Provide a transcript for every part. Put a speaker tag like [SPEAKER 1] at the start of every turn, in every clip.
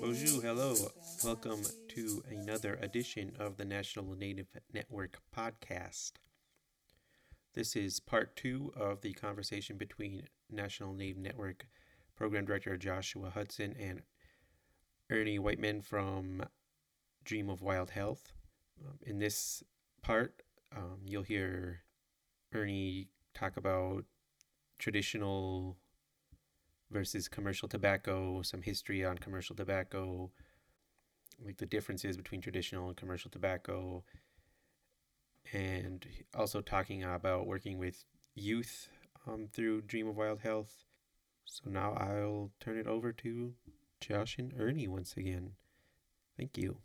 [SPEAKER 1] Bonjour, hello. Welcome to another edition of the National Native Network podcast. This is part two of the conversation between National Native Network Program Director Joshua Hudson and Ernie Whiteman from Dream of Wild Health. Um, in this part, um, you'll hear Ernie talk about traditional versus commercial tobacco, some history on commercial tobacco, like the differences between traditional and commercial tobacco, and also talking about working with youth um, through Dream of Wild Health. So now I'll turn it over to Josh and Ernie once again. Thank you.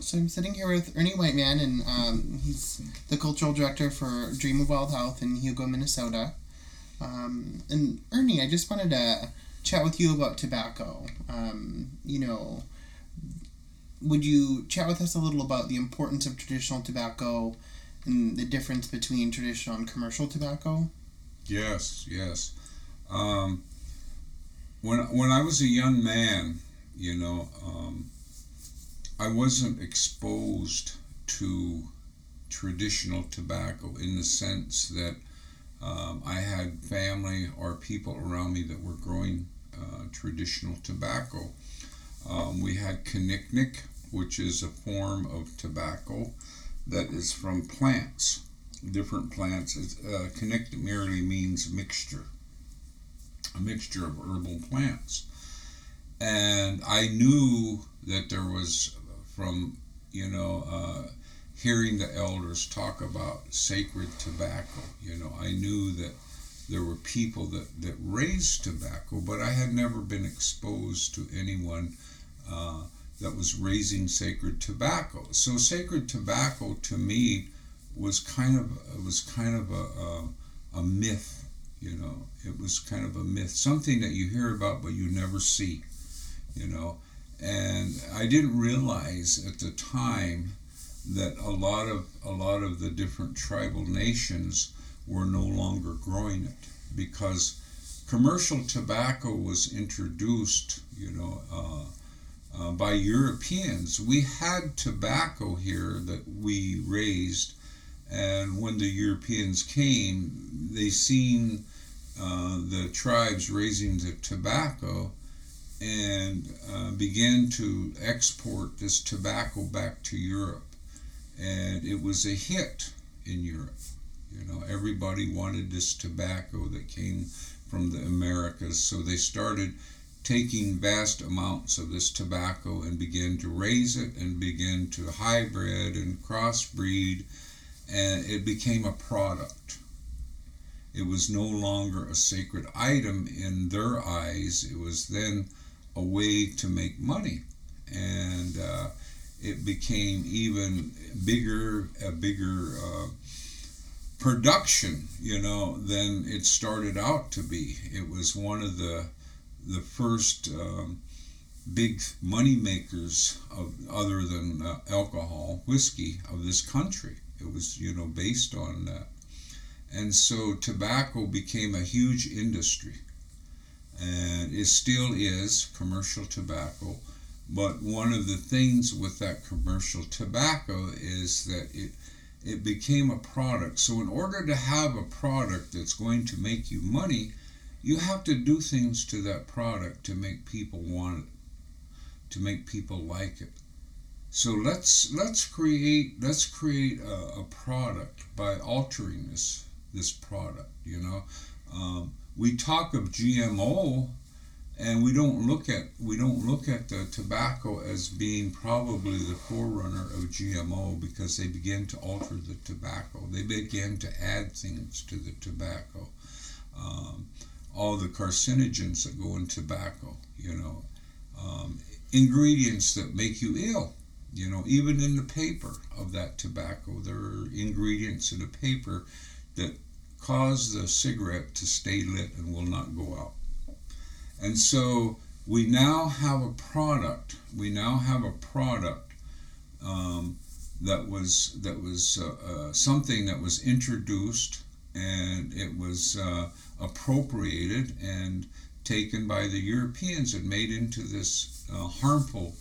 [SPEAKER 2] So I'm sitting here with Ernie Whiteman, and um, he's the cultural director for Dream of Wild Health in Hugo, Minnesota. Um, and Ernie, I just wanted to chat with you about tobacco. Um, you know, would you chat with us a little about the importance of traditional tobacco and the difference between traditional and commercial tobacco?
[SPEAKER 3] Yes, yes. Um, when when I was a young man, you know, um, I wasn't exposed to traditional tobacco in the sense that um, I had family or people around me that were growing uh, traditional tobacco. Um, we had Kinnicknick, which is a form of tobacco that is from plants, different plants. Uh, merely means mixture, a mixture of herbal plants. And I knew that there was from, you know, uh, hearing the elders talk about sacred tobacco. You know, I knew that there were people that, that raised tobacco, but I had never been exposed to anyone uh, that was raising sacred tobacco. So sacred tobacco to me was kind of was kind of a, a, a myth. You know, it was kind of a myth, something that you hear about but you never see. You know, and I didn't realize at the time that a lot of a lot of the different tribal nations were no longer growing it because commercial tobacco was introduced, you know, uh, uh, by Europeans. We had tobacco here that we raised, and when the Europeans came, they seen uh, the tribes raising the tobacco and uh, began to export this tobacco back to Europe and it was a hit in Europe. You know, everybody wanted this tobacco that came from the Americas, so they started taking vast amounts of this tobacco and began to raise it and begin to hybrid and crossbreed, and it became a product. It was no longer a sacred item in their eyes. It was then a way to make money. And uh, it became even bigger, a bigger uh, production, you know, than it started out to be. It was one of the the first um, big money makers of other than uh, alcohol, whiskey of this country. It was, you know, based on that. And so tobacco became a huge industry. And it still is commercial tobacco but one of the things with that commercial tobacco is that it it became a product. So in order to have a product that's going to make you money, you have to do things to that product to make people want it, to make people like it. So let's let's create let's create a, a product by altering this this product. You know, um, we talk of GMO and we don't look at we don't look at the tobacco as being probably the forerunner of GMO because they begin to alter the tobacco. They begin to add things to the tobacco. Um, all the carcinogens that go in tobacco, you know, um, ingredients that make you ill. You know, even in the paper of that tobacco, there are ingredients in the paper that cause the cigarette to stay lit and will not go out. And so we now have a product. We now have a product um, that was that was uh, uh, something that was introduced, and it was uh, appropriated and taken by the Europeans and made into this uh, harmful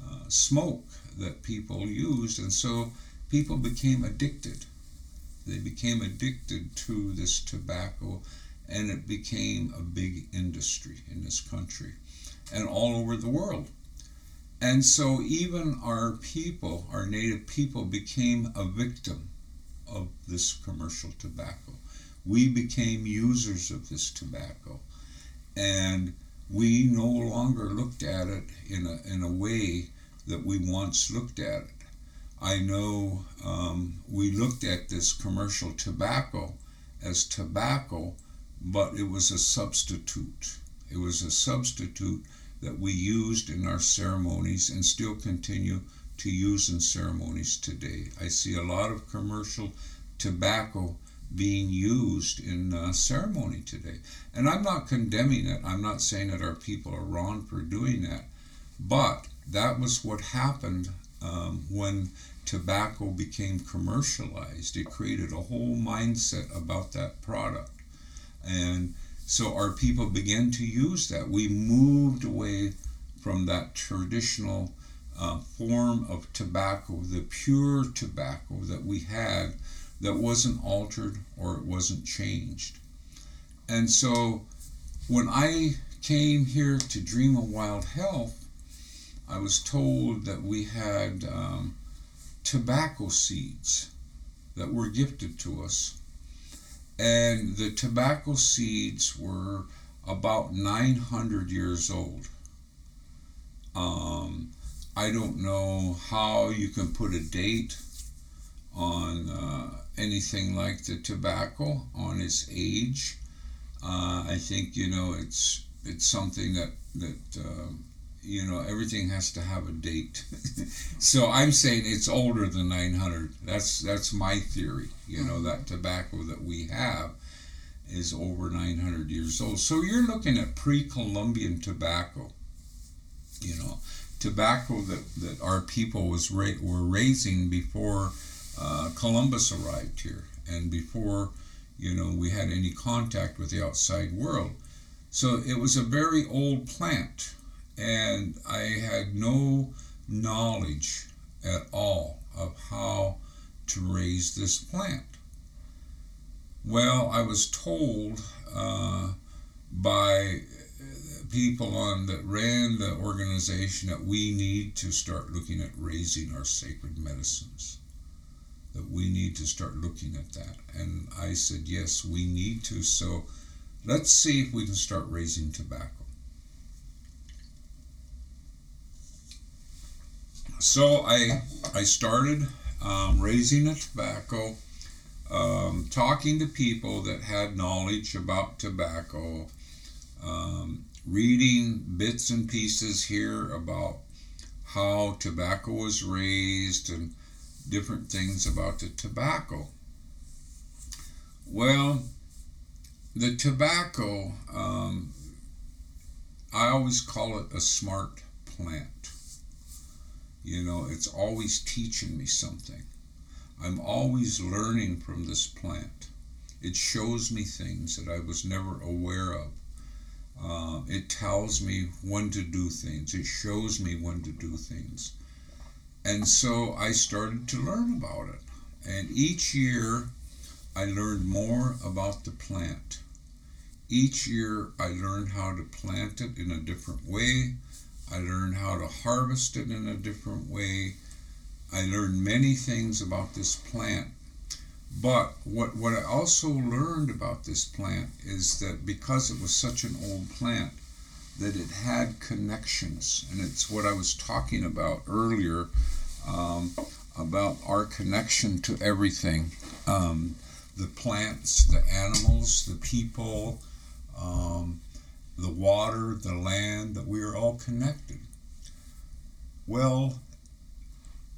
[SPEAKER 3] uh, smoke that people used, and so people became addicted. They became addicted to this tobacco, and it became a big industry in this country and all over the world. And so, even our people, our native people, became a victim of this commercial tobacco. We became users of this tobacco. And we no longer looked at it in a, in a way that we once looked at it. I know um, we looked at this commercial tobacco as tobacco, but it was a substitute. It was a substitute that we used in our ceremonies and still continue to use in ceremonies today. I see a lot of commercial tobacco being used in uh, ceremony today. And I'm not condemning it. I'm not saying that our people are wrong for doing that. But that was what happened um, when tobacco became commercialized. It created a whole mindset about that product. And so our people began to use that. We moved away from that traditional uh, form of tobacco, the pure tobacco that we had that wasn't altered or it wasn't changed. And so when I came here to Dream of Wild Health, I was told that we had um, tobacco seeds that were gifted to us. And the tobacco seeds were about 900 years old. Um, I don't know how you can put a date on uh, anything like the tobacco on its age. Uh, I think you know it's it's something that that uh, you know everything has to have a date. so I'm saying it's older than 900. That's that's my theory. You know that tobacco that we have is over 900 years old. So you're looking at pre-Columbian tobacco. You know, tobacco that, that our people was ra- were raising before uh, Columbus arrived here and before you know we had any contact with the outside world. So it was a very old plant, and I had no knowledge at all of how to raise this plant. Well, I was told uh, by people on that ran the organization that we need to start looking at raising our sacred medicines that we need to start looking at that. And I said, yes, we need to. So let's see if we can start raising tobacco. So I I started um, raising a tobacco, um, talking to people that had knowledge about tobacco, um, reading bits and pieces here about how tobacco was raised and different things about the tobacco. Well, the tobacco, um, I always call it a smart plant. You know, it's always teaching me something. I'm always learning from this plant. It shows me things that I was never aware of. Uh, it tells me when to do things. It shows me when to do things. And so I started to learn about it. And each year I learned more about the plant. Each year I learned how to plant it in a different way. I learned how to harvest it in a different way. I learned many things about this plant. But what, what I also learned about this plant is that because it was such an old plant, that it had connections. And it's what I was talking about earlier um, about our connection to everything um, the plants, the animals, the people, um, water, the land, that we are all connected. Well,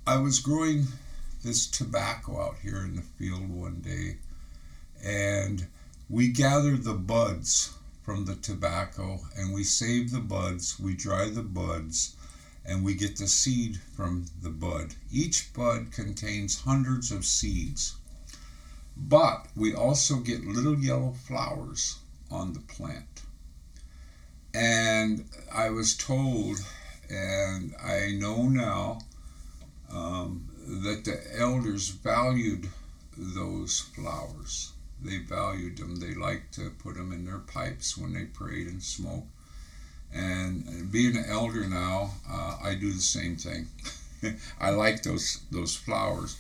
[SPEAKER 3] I was growing this tobacco out here in the field one day, and we gathered the buds from the tobacco and we save the buds, we dry the buds, and we get the seed from the bud. Each bud contains hundreds of seeds. But we also get little yellow flowers on the plant. And I was told, and I know now, um, that the elders valued those flowers. They valued them. They liked to put them in their pipes when they prayed and smoked. And being an elder now, uh, I do the same thing. I like those those flowers,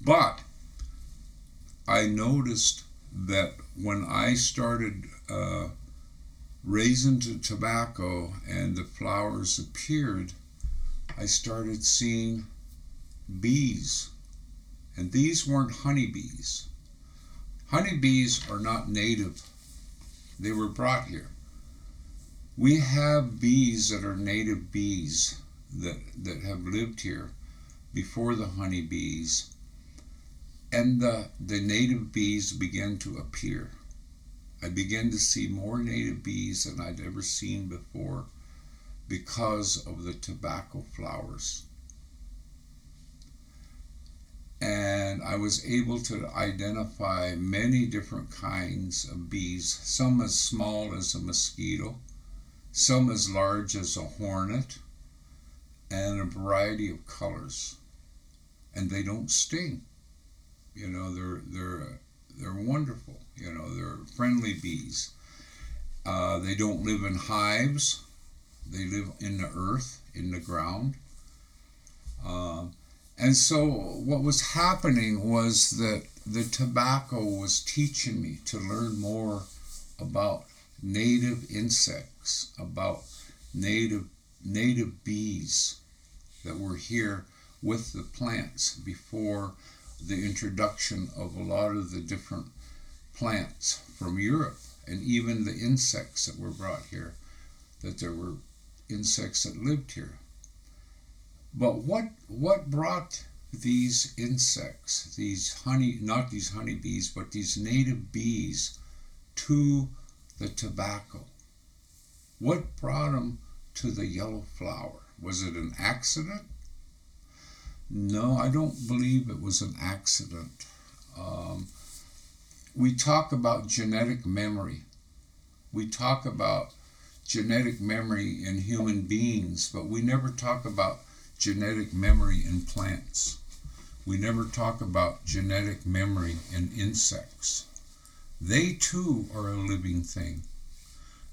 [SPEAKER 3] but I noticed that when I started uh, raising to tobacco and the flowers appeared, I started seeing bees, and these weren't honeybees. Honeybees are not native; they were brought here. We have bees that are native bees that, that have lived here before the honeybees, and the, the native bees began to appear. I began to see more native bees than I'd ever seen before because of the tobacco flowers. And I was able to identify many different kinds of bees, some as small as a mosquito, some as large as a hornet, and a variety of colors. And they don't sting. You know, they're they're they're wonderful. You know, they're friendly bees. Uh, they don't live in hives. They live in the earth, in the ground. Uh, and so, what was happening was that the tobacco was teaching me to learn more about native insects, about native native bees that were here with the plants before the introduction of a lot of the different plants from Europe and even the insects that were brought here, that there were insects that lived here. But what what brought these insects, these honey, not these honeybees, but these native bees to the tobacco? What brought them to the yellow flower? Was it an accident? No, I don't believe it was an accident. Um, we talk about genetic memory. We talk about genetic memory in human beings, but we never talk about genetic memory in plants. We never talk about genetic memory in insects. They too are a living thing.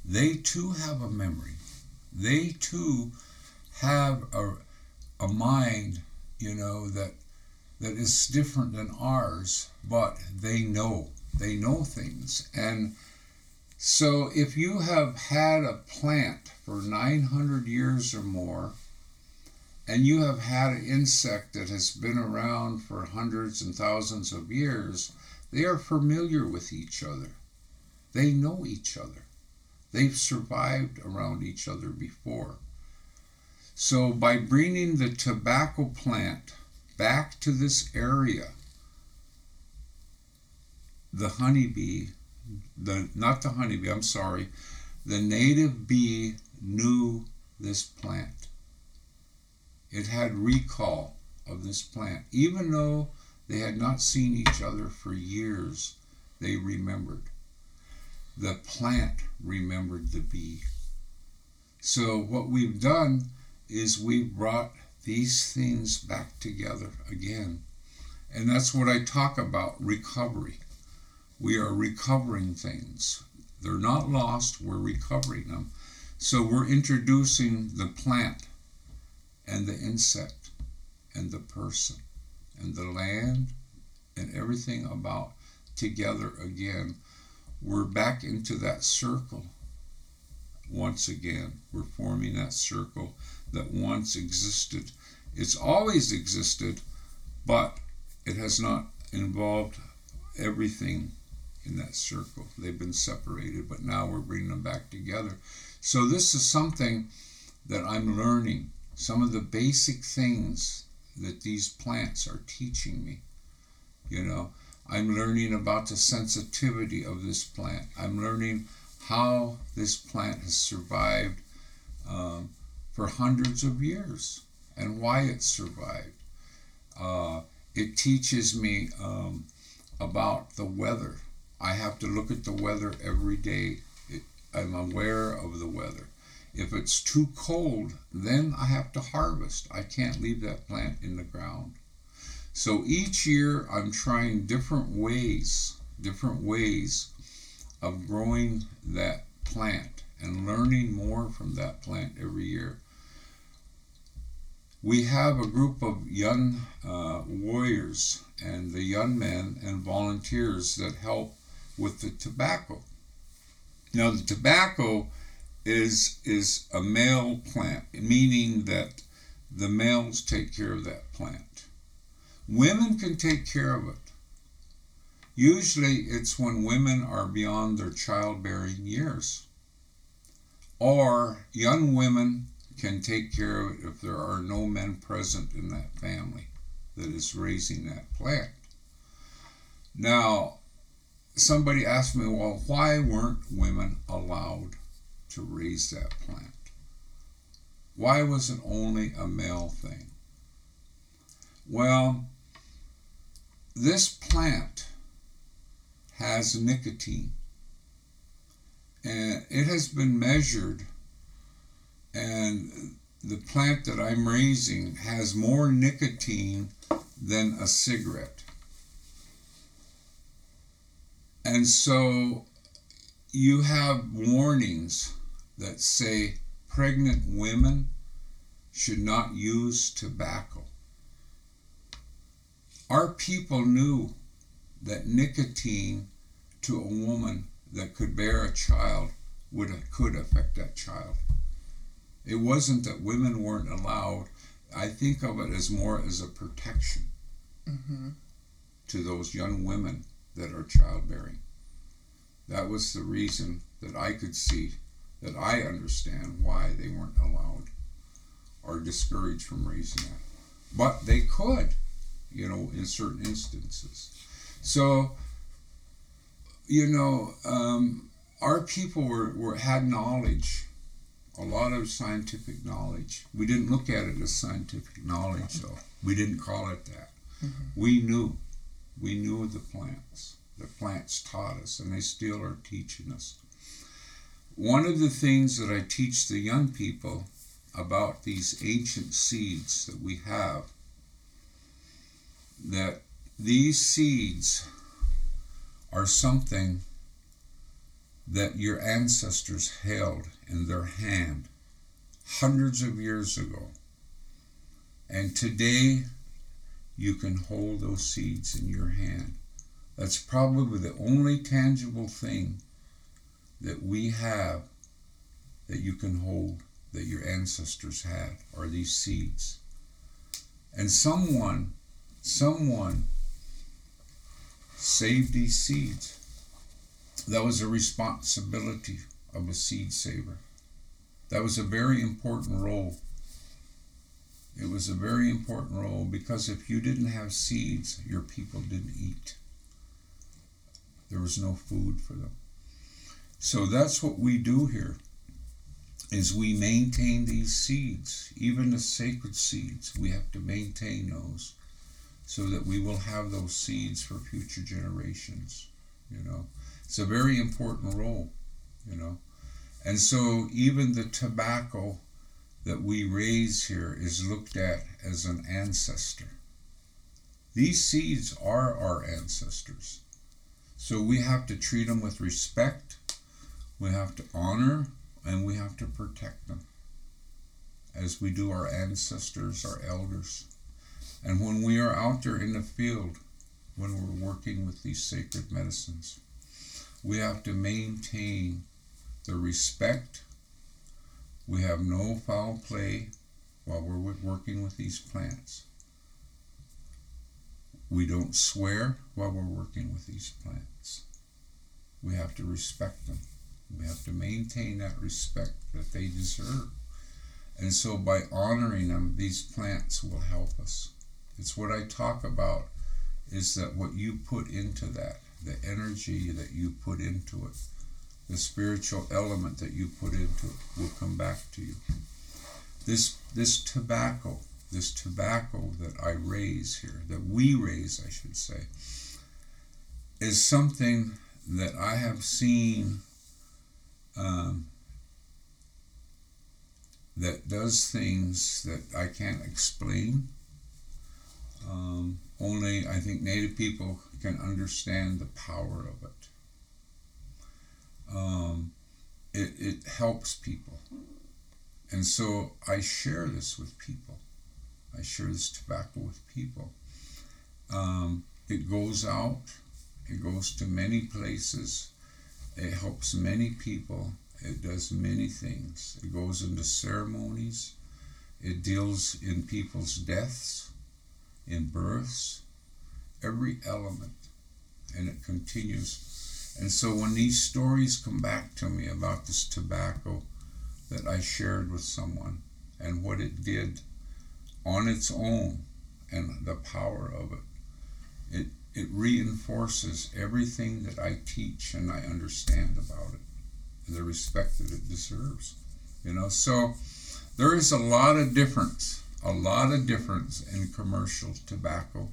[SPEAKER 3] They too have a memory. They too have a, a mind, you know, that that is different than ours, but they know. They know things. And so if you have had a plant for 900 years or more, and you have had an insect that has been around for hundreds and thousands of years, they are familiar with each other. They know each other. They've survived around each other before. So, by bringing the tobacco plant back to this area, the honeybee, the not the honeybee, I'm sorry, the native bee knew this plant. It had recall of this plant. Even though they had not seen each other for years, they remembered. The plant remembered the bee. So, what we've done is we brought these things back together again. And that's what I talk about recovery. We are recovering things. They're not lost, we're recovering them. So we're introducing the plant and the insect and the person and the land and everything about together again. We're back into that circle once again. We're forming that circle that once existed. It's always existed, but it has not involved everything in that circle. They've been separated, but now we're bringing them back together. So, this is something that I'm learning. Some of the basic things that these plants are teaching me. You know, I'm learning about the sensitivity of this plant. I'm learning how this plant has survived um, for hundreds of years and why it survived. Uh, it teaches me um, about the weather. I have to look at the weather every day. It, I'm aware of the weather. If it's too cold, then I have to harvest. I can't leave that plant in the ground. So each year I'm trying different ways, different ways of growing that plant and learning more from that plant every year. We have a group of young uh, warriors and the young men and volunteers that help with the tobacco. Now, the tobacco is is a male plant, meaning that the males take care of that plant. Women can take care of it. Usually, it's when women are beyond their childbearing years, or young women can take care of it if there are no men present in that family that is raising that plant. Now, somebody asked me, well, why weren't women allowed to raise that plant? Why was it only a male thing? Well, this plant has nicotine and it has been measured and the plant that I'm raising has more nicotine than a cigarette. And so you have warnings that say pregnant women should not use tobacco. Our people knew that nicotine to a woman that could bear a child would could affect that child. It wasn't that women weren't allowed. I think of it as more as a protection mm-hmm. to those young women that are childbearing. That was the reason that I could see, that I understand why they weren't allowed or discouraged from raising that. But they could, you know, in certain instances. So, you know, um, our people were, were had knowledge a lot of scientific knowledge. We didn't look at it as scientific knowledge, though. We didn't call it that. Mm-hmm. We knew. We knew the plants. The plants taught us, and they still are teaching us. One of the things that I teach the young people about these ancient seeds that we have, that these seeds are something that your ancestors held in their hand hundreds of years ago. And today, you can hold those seeds in your hand. That's probably the only tangible thing that we have that you can hold that your ancestors had are these seeds. And someone, someone saved these seeds. That was a responsibility of a seed saver. That was a very important role. It was a very important role because if you didn't have seeds, your people didn't eat. There was no food for them. So that's what we do here is we maintain these seeds, even the sacred seeds. We have to maintain those so that we will have those seeds for future generations, you know. It's a very important role, you know. And so even the tobacco that we raise here is looked at as an ancestor. These seeds are our ancestors. So we have to treat them with respect, we have to honor, and we have to protect them as we do our ancestors, our elders. And when we are out there in the field, when we're working with these sacred medicines, we have to maintain the respect. We have no foul play while we're working with these plants. We don't swear while we're working with these plants. We have to respect them. We have to maintain that respect that they deserve. And so by honoring them, these plants will help us. It's what I talk about is that what you put into that, the energy that you put into it, the spiritual element that you put into it will come back to you. This this tobacco, this tobacco that I raise here, that we raise, I should say, is something that I have seen um, that does things that I can't explain. Um, only I think Native people can understand the power of it. Um, it, it helps people. And so I share this with people. I share this tobacco with people. Um, it goes out, it goes to many places, it helps many people, it does many things. It goes into ceremonies, it deals in people's deaths, in births, every element, and it continues. And so when these stories come back to me about this tobacco that I shared with someone and what it did on its own and the power of it, it it reinforces everything that I teach and I understand about it, and the respect that it deserves. You know, so there is a lot of difference, a lot of difference in commercial tobacco.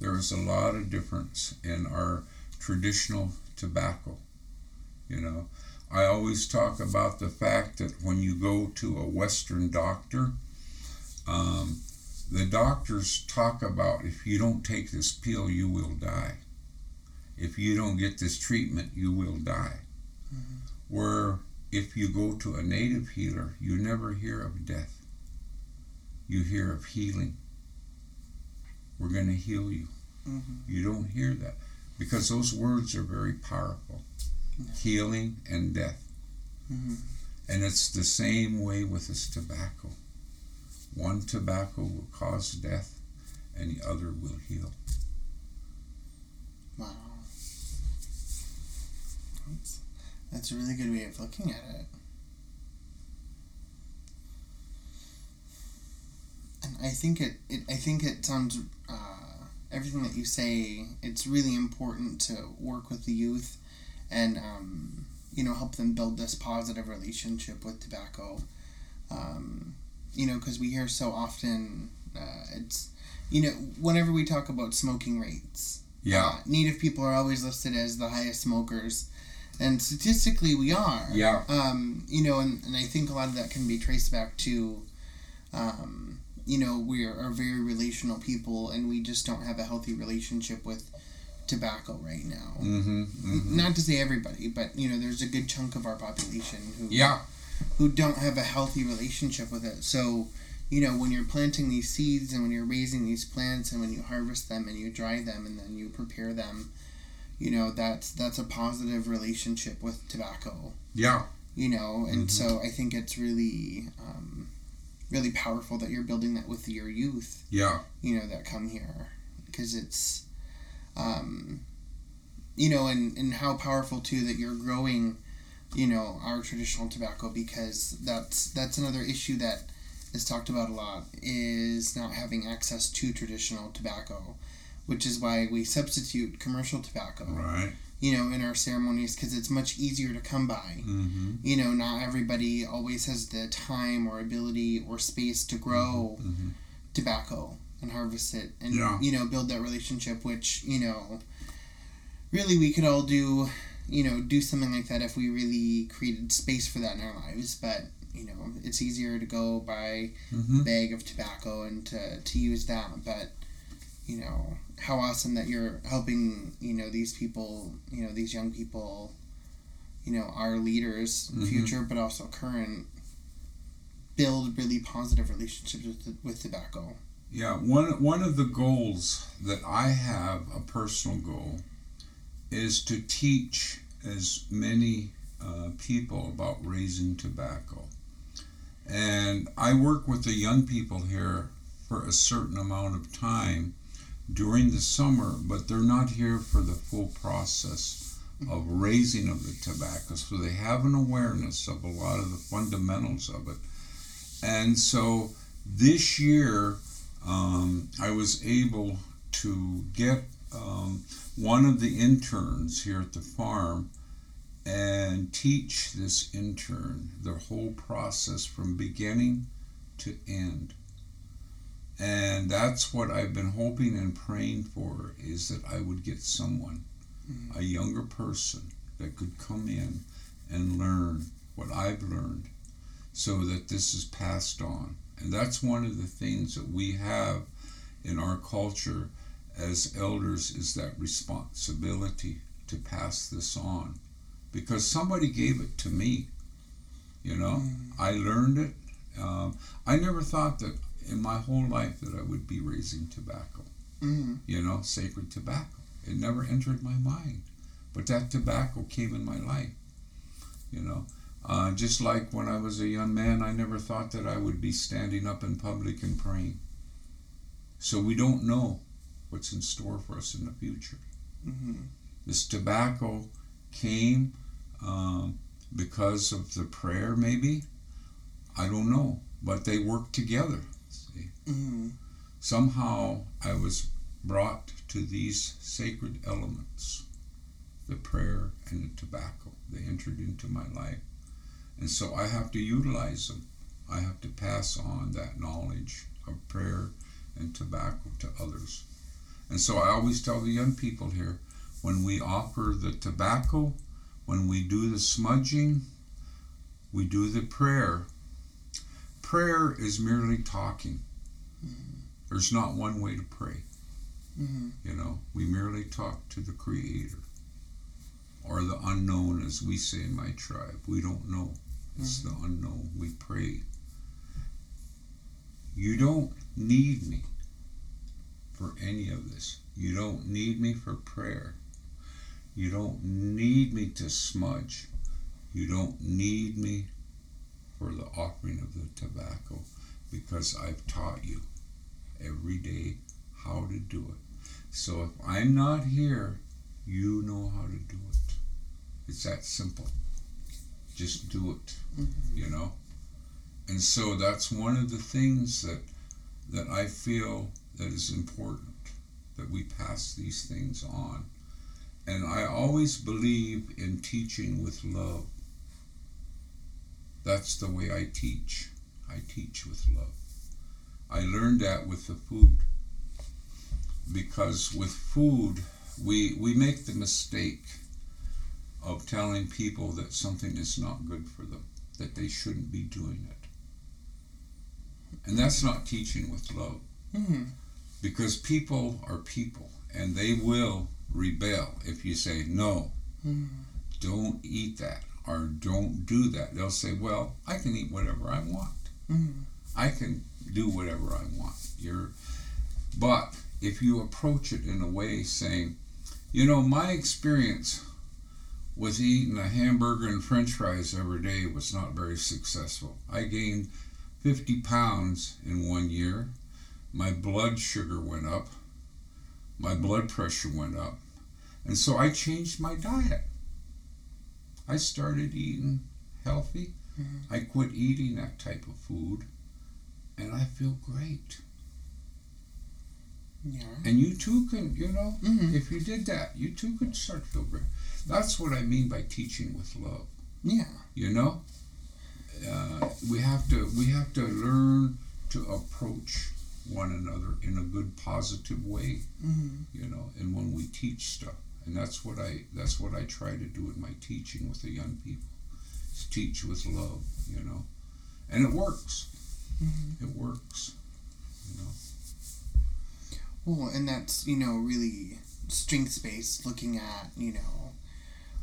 [SPEAKER 3] There is a lot of difference in our traditional tobacco. You know, I always talk about the fact that when you go to a Western doctor, um, the doctors talk about if you don't take this pill, you will die. If you don't get this treatment, you will die. Mm-hmm. Where if you go to a native healer, you never hear of death. You hear of healing. We're going to heal you. Mm-hmm. You don't hear that because those words are very powerful yeah. healing and death. Mm-hmm. And it's the same way with this tobacco. One tobacco will cause death, and the other will heal.
[SPEAKER 2] Wow. That's, that's a really good way of looking at it. And I think it, it I think it sounds uh, everything that you say. It's really important to work with the youth, and um, you know help them build this positive relationship with tobacco. Um, you know, because we hear so often, uh, it's, you know, whenever we talk about smoking rates,
[SPEAKER 3] yeah, uh,
[SPEAKER 2] Native people are always listed as the highest smokers, and statistically we are.
[SPEAKER 3] Yeah.
[SPEAKER 2] Um, you know, and, and I think a lot of that can be traced back to, um, you know, we are, are very relational people, and we just don't have a healthy relationship with tobacco right now.
[SPEAKER 3] Mm-hmm, mm-hmm.
[SPEAKER 2] Not to say everybody, but you know, there's a good chunk of our population who
[SPEAKER 3] yeah
[SPEAKER 2] who don't have a healthy relationship with it. So, you know, when you're planting these seeds and when you're raising these plants and when you harvest them and you dry them and then you prepare them, you know, that's that's a positive relationship with tobacco.
[SPEAKER 3] Yeah.
[SPEAKER 2] You know, and mm-hmm. so I think it's really um, really powerful that you're building that with your youth.
[SPEAKER 3] Yeah.
[SPEAKER 2] You know, that come here because it's um, you know, and, and how powerful too that you're growing you know our traditional tobacco because that's that's another issue that is talked about a lot is not having access to traditional tobacco which is why we substitute commercial tobacco
[SPEAKER 3] right
[SPEAKER 2] you know in our ceremonies because it's much easier to come by
[SPEAKER 3] mm-hmm.
[SPEAKER 2] you know not everybody always has the time or ability or space to grow
[SPEAKER 3] mm-hmm. mm-hmm.
[SPEAKER 2] tobacco and harvest it and
[SPEAKER 3] yeah.
[SPEAKER 2] you know build that relationship which you know really we could all do you know, do something like that if we really created space for that in our lives. But you know, it's easier to go buy mm-hmm. a bag of tobacco and to, to use that. But you know, how awesome that you're helping you know these people, you know, these young people, you know, our leaders, mm-hmm. future but also current, build really positive relationships with with tobacco.
[SPEAKER 3] Yeah, one one of the goals that I have, a personal goal, is to teach as many uh, people about raising tobacco. And I work with the young people here for a certain amount of time during the summer, but they're not here for the full process of raising of the tobacco. So they have an awareness of a lot of the fundamentals of it. And so this year, um, I was able to get um, one of the interns here at the farm and teach this intern the whole process from beginning to end. And that's what I've been hoping and praying for is that I would get someone a younger person that could come in and learn what I've learned so that this is passed on. And that's one of the things that we have in our culture as elders is that responsibility to pass this on because somebody gave it to me. You know, mm. I learned it. Um, I never thought that in my whole life that I would be raising tobacco. Mm. You know, sacred tobacco. It never entered my mind. But that tobacco came in my life. You know, uh, just like when I was a young man, I never thought that I would be standing up in public and praying. So we don't know what's in store for us in the future. Mm-hmm. This tobacco came um, because of the prayer, maybe. I don't know, but they worked together. Mm-hmm. Somehow I was brought to these sacred elements the prayer and the tobacco. They entered into my life. And so I have to utilize them. I have to pass on that knowledge of prayer and tobacco to others. And so I always tell the young people here when we offer the tobacco, when we do the smudging, we do the prayer. Prayer is merely talking. Mm-hmm. There's not one way to pray. Mm-hmm. You know, we merely talk to the Creator or the unknown, as we say in my tribe. We don't know. It's mm-hmm. the unknown. We pray. You don't need me for any of this. You don't need me for prayer. You don't need me to smudge. You don't need me for the offering of the tobacco because I've taught you every day how to do it. So if I'm not here, you know how to do it. It's that simple. Just do it, mm-hmm. you know? And so that's one of the things that that I feel that is important that we pass these things on. And I always believe in teaching with love. That's the way I teach. I teach with love. I learned that with the food. Because with food, we, we make the mistake of telling people that something is not good for them, that they shouldn't be doing it. And that's not teaching with love. Mm-hmm. Because people are people and they will rebel if you say, no, mm-hmm. don't eat that or don't do that. They'll say, well, I can eat whatever I want. Mm-hmm. I can do whatever I want. You're, but if you approach it in a way saying, you know, my experience with eating a hamburger and french fries every day was not very successful. I gained 50 pounds in one year. My blood sugar went up. My blood pressure went up. And so I changed my diet. I started eating healthy. Mm-hmm. I quit eating that type of food. And I feel great. Yeah. And you too can, you know, mm-hmm. if you did that, you too could start to feel great. That's what I mean by teaching with love.
[SPEAKER 2] Yeah.
[SPEAKER 3] You know? uh, we have to we have to learn to approach one another in a good positive way mm-hmm. you know and when we teach stuff and that's what i that's what i try to do in my teaching with the young people is teach with love you know and it works mm-hmm. it works you know
[SPEAKER 2] well and that's you know really strength based looking at you know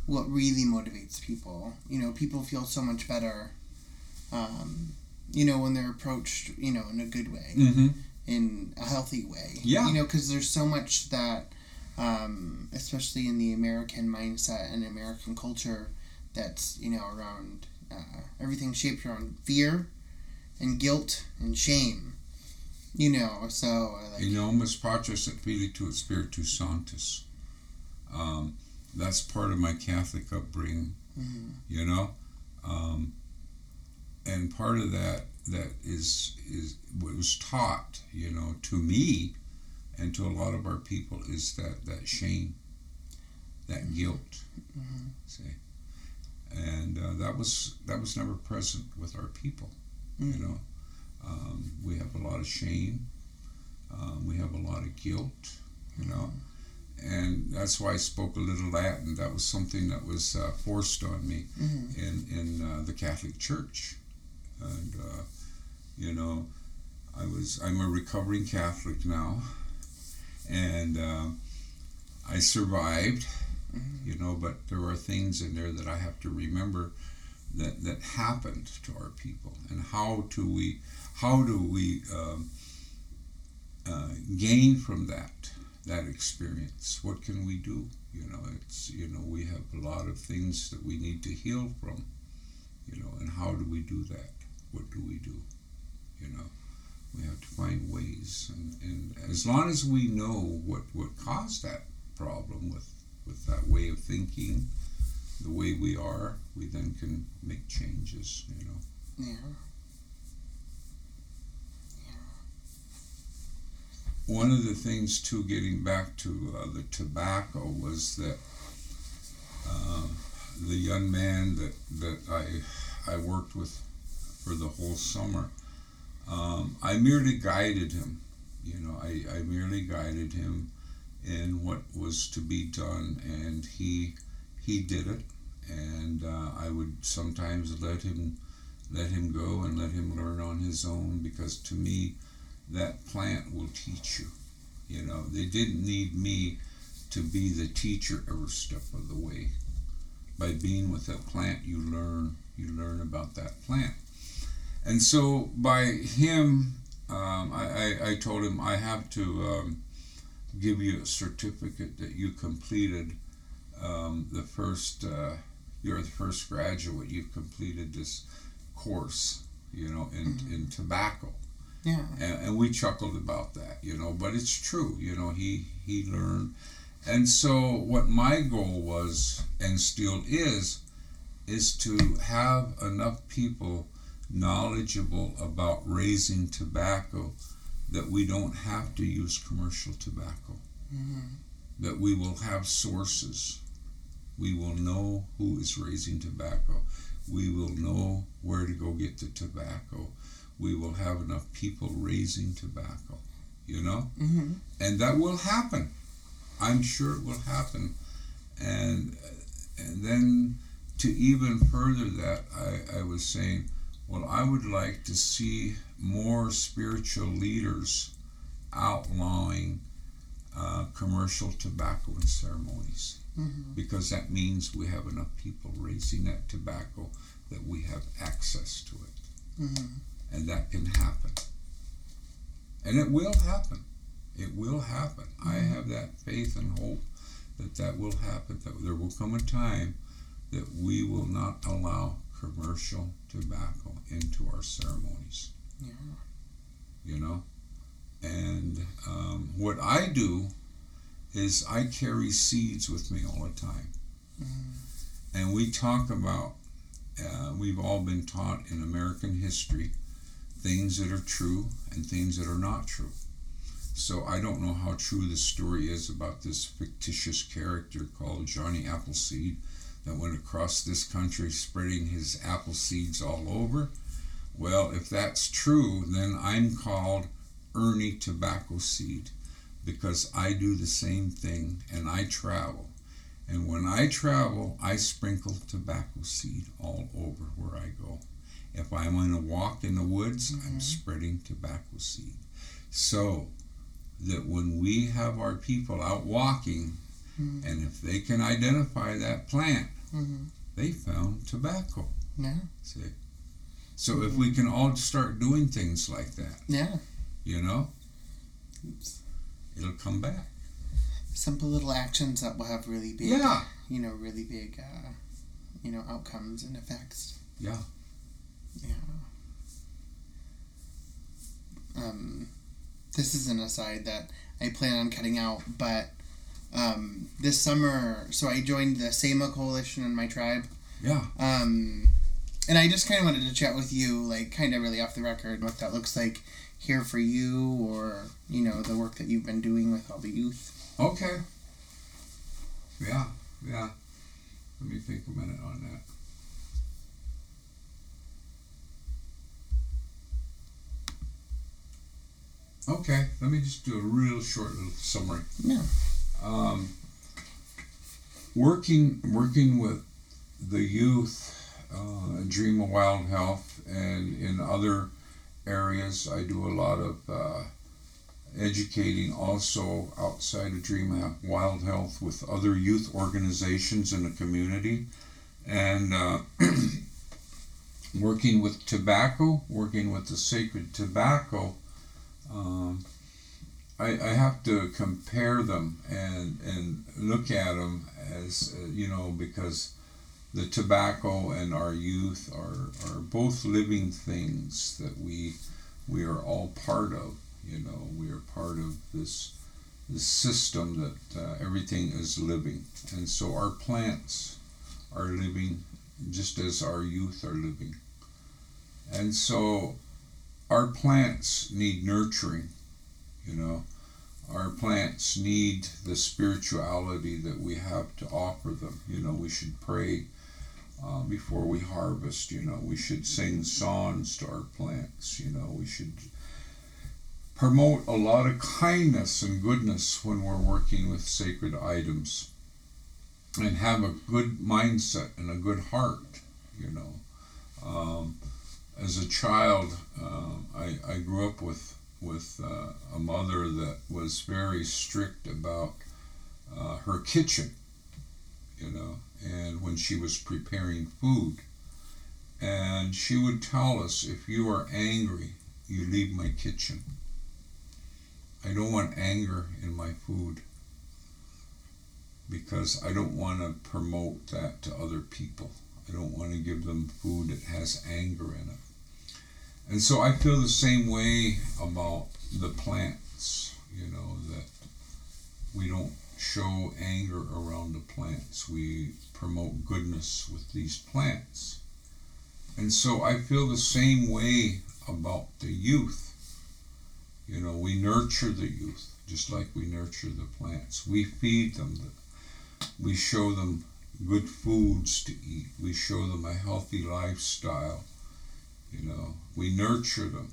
[SPEAKER 2] what really motivates people you know people feel so much better um, you know, when they're approached, you know, in a good way, mm-hmm. In a healthy way.
[SPEAKER 3] Yeah.
[SPEAKER 2] You know, because there's so much that, um, especially in the American mindset and American culture, that's, you know, around uh, everything shaped around fear and guilt and shame. You know, so. Uh,
[SPEAKER 3] like, In nomine patris et filii spiritus sanctus. Um, that's part of my Catholic upbringing. Mm-hmm. You know? Um, and part of that that is is what was taught, you know, to me and to a lot of our people is that that shame, that mm-hmm. guilt. Mm-hmm. See, and uh, that was that was never present with our people. Mm-hmm. You know, um, we have a lot of shame. Um, we have a lot of guilt. You know, and that's why I spoke a little Latin. That was something that was uh, forced on me
[SPEAKER 2] Mm-hmm.
[SPEAKER 3] in in uh, the Catholic Church, and uh, you know, I was I'm a recovering Catholic now, and uh, I survived,
[SPEAKER 2] Mm-hmm.
[SPEAKER 3] you know, but there are things in there that I have to remember that that happened to our people, and how do we how do we um, uh, gain from that that experience? What can we do? You know, it's you know we have a lot of things that we need to heal from, you know, and how do we do that? What do we do? You know, we have to find ways, and, and as long as we know what what caused that problem with with that way of thinking, the way we are, we then can make changes. You know.
[SPEAKER 2] Yeah. yeah.
[SPEAKER 3] one of the things too, getting back to uh, the tobacco, was that uh, the young man that that I I worked with for the whole summer, um, I merely guided him. You know, I, I merely guided him in what was to be done, and he he did it. And uh, I would sometimes let him let him go and let him learn on his own because to me that plant will teach you. You know, they didn't need me to be the teacher every step of the way. By being with that plant, you learn. You learn about that plant. And so, by him, um, I, I, I told him I have to um, give you a certificate that you completed um, the first. Uh, you're the first graduate. You've completed this course. You know, in in tobacco
[SPEAKER 2] Yeah.
[SPEAKER 3] and, and we chuckled about that, you know. But it's true, you know. He he learned, and so what my goal was, and still is, is to have enough people knowledgeable about raising tobacco that we don't have to use commercial tobacco.
[SPEAKER 2] Mm-hmm.
[SPEAKER 3] That we will have sources. We will know who is raising tobacco. We will know where to go get the tobacco we will have enough people raising tobacco, you know?
[SPEAKER 2] Mm-hmm.
[SPEAKER 3] And that will happen. I'm sure it will happen. And and then to even further that, I, I was saying, well, I would like to see more spiritual leaders outlawing uh, commercial tobacco in ceremonies
[SPEAKER 2] Mm-hmm.
[SPEAKER 3] because that means we have enough people raising that tobacco that we have access to it
[SPEAKER 2] Mm-hmm.
[SPEAKER 3] and that can happen. And it will happen. It will happen. I have that faith and hope that that will happen. That there will come a time that we will not allow commercial tobacco into our ceremonies.
[SPEAKER 2] Yeah.
[SPEAKER 3] You know, and um, what I do is I carry seeds with me all the time,
[SPEAKER 2] Mm-hmm.
[SPEAKER 3] and we talk about. Uh, we've all been taught in American history things that are true and things that are not true. So I don't know how true the story is about this fictitious character called Johnny Appleseed that went across this country spreading his apple seeds all over. Well, if that's true, then I'm called Ernie Tobacco Seed because I do the same thing and I travel. And when I travel, I sprinkle tobacco seed all over where I go. If I'm on a walk in the woods, I'm
[SPEAKER 2] Mhm.
[SPEAKER 3] spreading tobacco seed. So that when we have our people out walking,
[SPEAKER 2] Mhm.
[SPEAKER 3] and if they can identify that plant,
[SPEAKER 2] Mm-hmm.
[SPEAKER 3] they found tobacco.
[SPEAKER 2] Yeah.
[SPEAKER 3] See? So if we can all start doing things like that,
[SPEAKER 2] Yeah.
[SPEAKER 3] you know,
[SPEAKER 2] Oops.
[SPEAKER 3] it'll come back.
[SPEAKER 2] Simple little actions that will have really big,
[SPEAKER 3] Yeah.
[SPEAKER 2] you know, really big, uh, you know, outcomes and effects.
[SPEAKER 3] Yeah.
[SPEAKER 2] Yeah. Um, this is an aside that I plan on cutting out, but um, this summer, so I joined the SEMA coalition in my tribe.
[SPEAKER 3] Yeah.
[SPEAKER 2] Um, and I just kind of wanted to chat with you, like, kind of really off the record, what that looks like here for you, or you know, the work that you've been doing with all the youth.
[SPEAKER 3] Okay. Yeah. Yeah. Let me think a minute on that. Okay, let me just do a real short little summary.
[SPEAKER 2] Yeah.
[SPEAKER 3] Um, working working with the youth, uh, Dream of Wild Health, and in other areas, I do a lot of uh, educating also outside of Dream of Wild Health with other youth organizations in the community, and uh, working with tobacco, working with the sacred tobacco. Um, I, I have to compare them and, and look at them as, uh, you know, because the tobacco and our youth are, are both living things that we, we are all part of. You know, we are part of this, this system that uh, everything is living. And so our plants are living just as our youth are living. And so our plants need nurturing you know, our plants need the spirituality that we have to offer them. You know, we should pray uh, before we harvest. You know, we should sing songs to our plants. You know, we should promote a lot of kindness and goodness when we're working with sacred items and have a good mindset and a good heart. You know, um, as a child, uh, I, I grew up with with uh, a mother that was very strict about uh, her kitchen, you know, and when she was preparing food. And she would tell us if you are angry, you leave my kitchen. I don't want anger in my food because I don't want to promote that to other people. I don't want to give them food that has anger in it. And so I feel the same way about the plants, you know, that we don't show anger around the plants. We promote goodness with these plants. And so I feel the same way about the youth. You know, we nurture the youth just like we nurture the plants. We feed them, we show them good foods to eat, we show them a healthy lifestyle you know, we nurture them.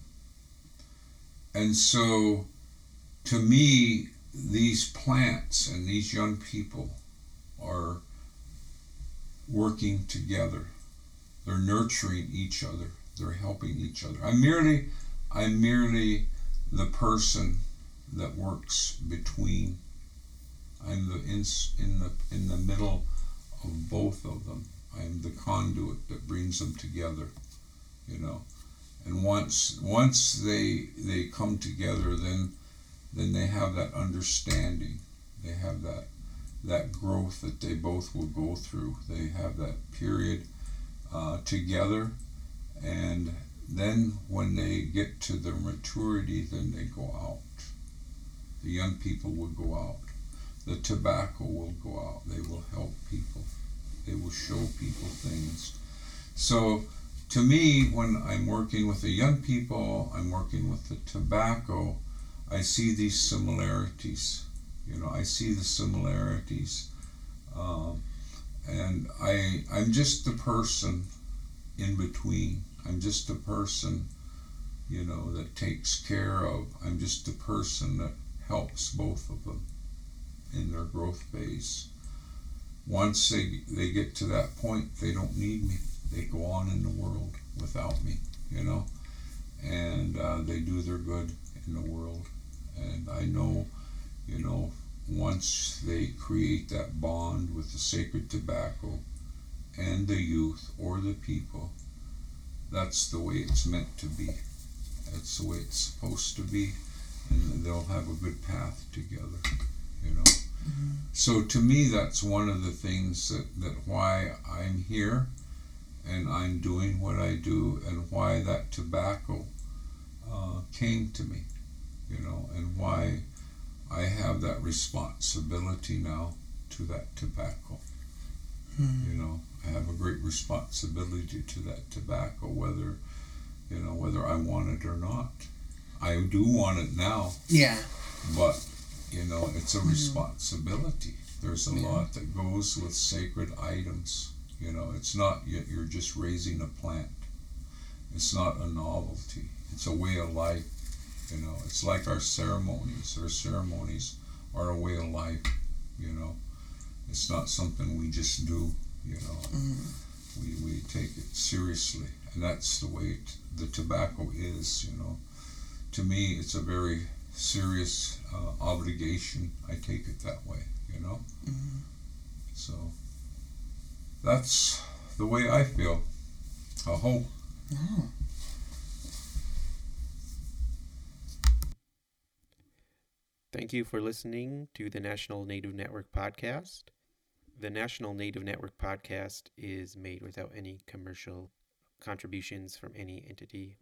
[SPEAKER 3] And so, to me, these plants and these young people are working together. They're nurturing each other. They're helping each other. I'm merely, I'm merely the person that works between. I'm the in, in the in the middle of both of them. I'm the conduit that brings them together you know. And once once they they come together, then then they have that understanding. They have that that growth that they both will go through. They have that period uh, together, and then when they get to their maturity, then they go out. The young people will go out. The tobacco will go out. They will help people. They will show people things. So to me, when I'm working with the young people, I'm working with the tobacco, I see these similarities. You know, I see the similarities. Um, and I, I'm just the person in between. I'm just the person, you know, that takes care of. I'm just the person that helps both of them in their growth phase. Once they, they get to that point, they don't need me they go on in the world without me, you know, and uh, they do their good in the world. And I know, you know, once they create that bond with the sacred tobacco and the youth or the people, that's the way it's meant to be. That's the way it's supposed to be, and they'll have a good path together, you know. Mm-hmm. So to me, that's one of the things that, that why I'm here and I'm doing what I do and why that tobacco uh, came to me, you know, and why I have that responsibility now to that tobacco. Hmm. You know, I have a great responsibility to that tobacco, whether you know whether I want it or not. I do want it now.
[SPEAKER 2] Yeah.
[SPEAKER 3] But you know, it's a hmm. responsibility. There's a yeah. lot that goes with sacred items you know, it's not yet you're just raising a plant. It's not a novelty. It's a way of life. You know, it's like our ceremonies. Our ceremonies are a way of life. You know, it's not something we just do. You know,
[SPEAKER 2] Mm-hmm.
[SPEAKER 3] we, we take it seriously, and that's the way the tobacco is. You know, to me, it's a very serious uh, obligation. I take it that way. You know,
[SPEAKER 2] Mhm.
[SPEAKER 3] so that's the way I feel. I hope.
[SPEAKER 2] Oh.
[SPEAKER 1] Thank you for listening to the National Native Network podcast. The National Native Network podcast is made without any commercial contributions from any entity.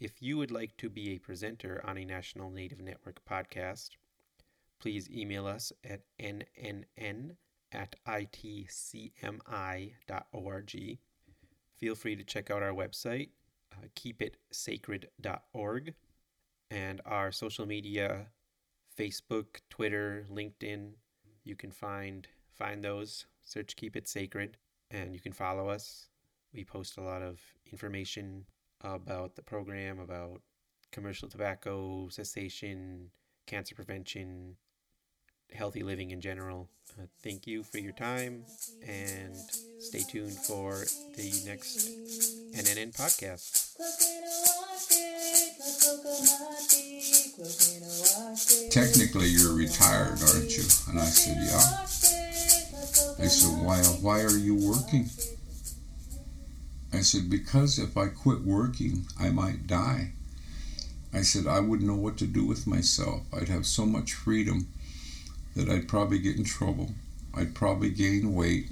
[SPEAKER 1] If you would like to be a presenter on a National Native Network podcast, please email us at nnn at itcmi.org. Feel free to check out our website, uh, keepitsacred.org, and our social media Facebook, Twitter, LinkedIn. You can find find those. Search Keep It Sacred, and you can follow us. We post a lot of information about the program, about commercial tobacco cessation, cancer prevention, healthy living in general. Uh, thank you for your time, and stay tuned for the next NNN podcast.
[SPEAKER 3] Technically, you're retired, aren't you? And I said, yeah. I said, why, why are you working? I said, because if I quit working, I might die. I said, I wouldn't know what to do with myself. I'd have so much freedom that I'd probably get in trouble. I'd probably gain weight.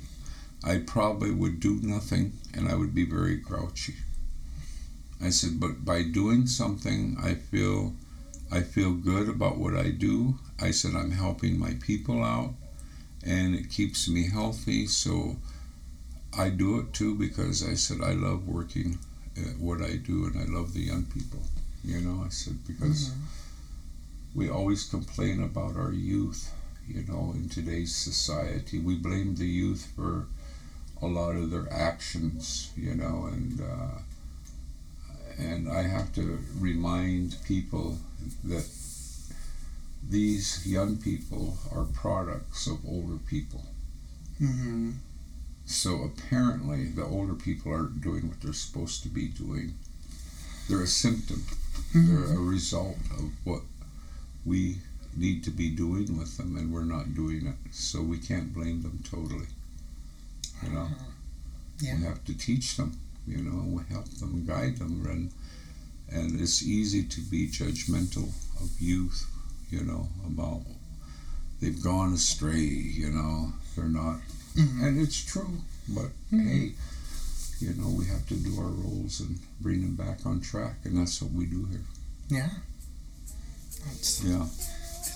[SPEAKER 3] I probably would do nothing and I would be very grouchy. I said, but by doing something, I feel I feel good about what I do. I said I'm helping my people out and it keeps me healthy. So I do it too because I said I love working at what I do and I love the young people. You know, I said because mm-hmm. we always complain about our youth, you know, in today's society. We blame the youth for a lot of their actions, you know, and uh, and I have to remind people that these young people are products of older people.
[SPEAKER 2] Mm-hmm.
[SPEAKER 3] So apparently, the older people aren't doing what they're supposed to be doing. They're a symptom. They're a result of what we need to be doing with them, and we're not doing it. So we can't blame them totally. You know,
[SPEAKER 2] Yeah.
[SPEAKER 3] we have to teach them. You know, and we help them, guide them, and and it's easy to be judgmental of youth. You know, about they've gone astray. You know, they're not
[SPEAKER 2] Mhm.
[SPEAKER 3] and it's true. But hey, you know, we have to do our roles and bring them back on track, and that's what we do here.
[SPEAKER 2] Yeah. That's,
[SPEAKER 3] Yeah.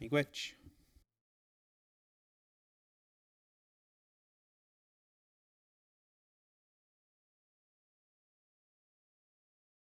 [SPEAKER 1] Miigwech.